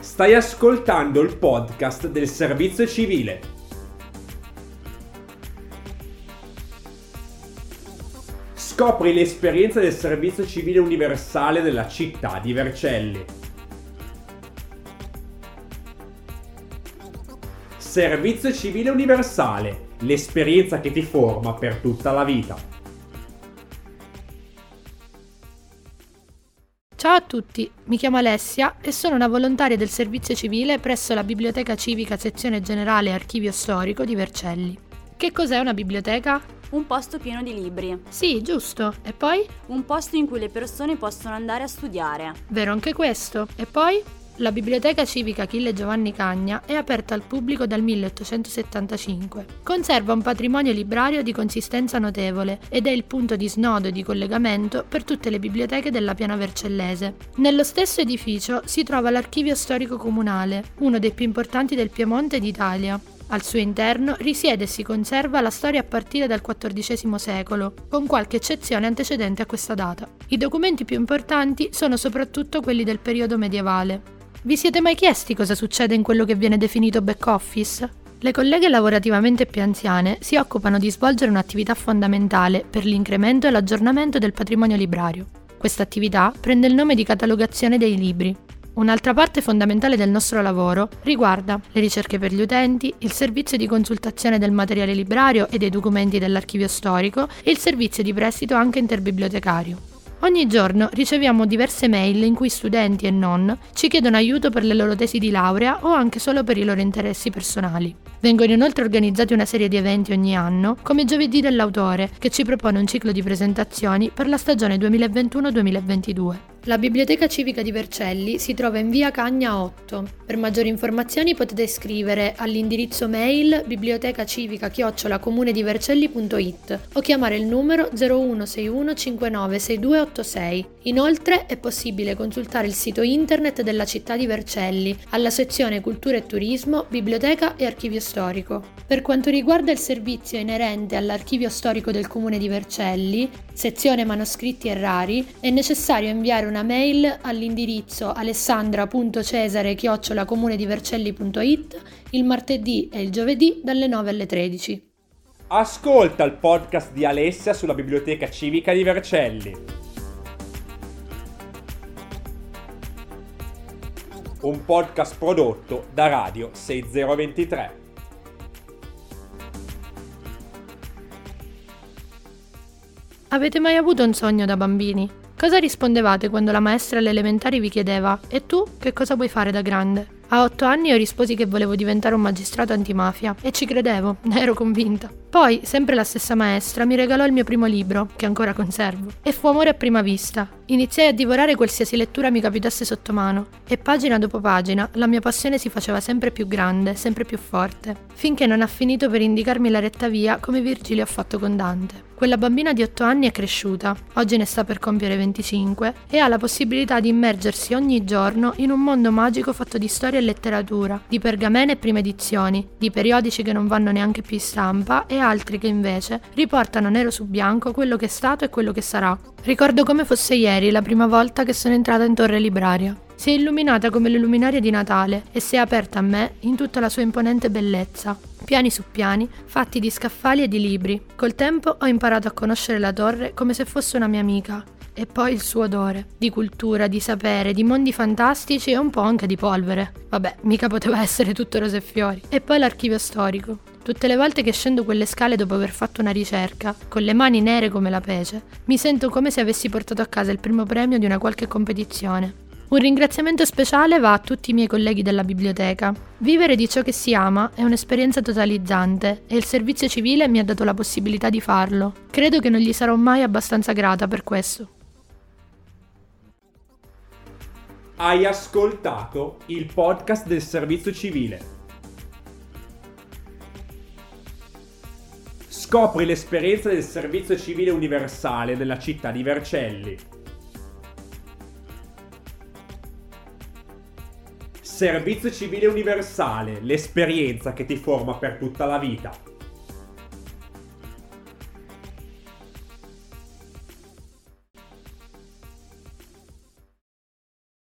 Stai ascoltando il podcast del servizio civile. Scopri l'esperienza del servizio civile universale della città di Vercelli. Servizio civile universale, l'esperienza che ti forma per tutta la vita. Ciao a tutti, mi chiamo Alessia e sono una volontaria del servizio civile presso la Biblioteca Civica Sezione Generale Archivio Storico di Vercelli. Che cos'è una biblioteca? Un posto pieno di libri. Sì, giusto. E poi? Un posto in cui le persone possono andare a studiare. Vero anche questo. E poi? La Biblioteca Civica Achille Giovanni Cagna è aperta al pubblico dal 1875. Conserva un patrimonio librario di consistenza notevole ed è il punto di snodo e di collegamento per tutte le biblioteche della piana vercellese. Nello stesso edificio si trova l'Archivio Storico Comunale, uno dei più importanti del Piemonte d'Italia. Al suo interno risiede e si conserva la storia a partire dal XIV secolo, con qualche eccezione antecedente a questa data. I documenti più importanti sono soprattutto quelli del periodo medievale. Vi siete mai chiesti cosa succede in quello che viene definito back office? Le colleghe lavorativamente più anziane si occupano di svolgere un'attività fondamentale per l'incremento e l'aggiornamento del patrimonio librario. Questa attività prende il nome di catalogazione dei libri. Un'altra parte fondamentale del nostro lavoro riguarda le ricerche per gli utenti, il servizio di consultazione del materiale librario e dei documenti dell'archivio storico e il servizio di prestito anche interbibliotecario. Ogni giorno riceviamo diverse mail in cui studenti e non ci chiedono aiuto per le loro tesi di laurea o anche solo per i loro interessi personali. Vengono inoltre organizzati una serie di eventi ogni anno, come Giovedì dell'autore, che ci propone un ciclo di presentazioni per la stagione 2021-2022. La Biblioteca Civica di Vercelli si trova in via Cagna 8. Per maggiori informazioni potete scrivere all'indirizzo mail bibliotecacivica-comunedivercelli.it o chiamare il numero 0161 596286. Inoltre è possibile consultare il sito internet della città di Vercelli, alla sezione Cultura e Turismo, Biblioteca e Archivio Storico. Per quanto riguarda il servizio inerente all'Archivio Storico del Comune di Vercelli, sezione manoscritti e rari, è necessario inviare una mail all'indirizzo alessandra.cesare-comunedivercelli.it il martedì e il giovedì dalle 9 alle 13. Ascolta il podcast di Alessia sulla Biblioteca Civica di Vercelli. Un podcast prodotto da Radio 6023. Avete mai avuto un sogno da bambini? Cosa rispondevate quando la maestra alle elementari vi chiedeva E tu che cosa vuoi fare da grande? A otto anni io risposi che volevo diventare un magistrato antimafia e ci credevo, ne ero convinta. Poi, sempre la stessa maestra mi regalò il mio primo libro, che ancora conservo, e fu amore a prima vista. Iniziai a divorare qualsiasi lettura mi capitasse sotto mano, e pagina dopo pagina la mia passione si faceva sempre più grande, sempre più forte, finché non ha finito per indicarmi la retta via come Virgilio ha fatto con Dante. Quella bambina di 8 anni è cresciuta, oggi ne sta per compiere 25, e ha la possibilità di immergersi ogni giorno in un mondo magico fatto di storia e letteratura, di pergamene e prime edizioni, di periodici che non vanno neanche più in stampa altri che invece riportano nero su bianco quello che è stato e quello che sarà. Ricordo come fosse ieri la prima volta che sono entrata in torre libraria. Si è illuminata come le luminarie di Natale e si è aperta a me in tutta la sua imponente bellezza. Piani su piani, fatti di scaffali e di libri. Col tempo ho imparato a conoscere la torre come se fosse una mia amica. E poi il suo odore, di cultura, di sapere, di mondi fantastici e un po' anche di polvere. Vabbè, mica poteva essere tutto rose e fiori. E poi l'archivio storico. Tutte le volte che scendo quelle scale dopo aver fatto una ricerca, con le mani nere come la pece, mi sento come se avessi portato a casa il primo premio di una qualche competizione. Un ringraziamento speciale va a tutti i miei colleghi della biblioteca. Vivere di ciò che si ama è un'esperienza totalizzante e il servizio civile mi ha dato la possibilità di farlo. Credo che non gli sarò mai abbastanza grata per questo. Hai ascoltato il podcast del servizio civile. Scopri l'esperienza del servizio civile universale della città di Vercelli. Servizio civile universale, l'esperienza che ti forma per tutta la vita.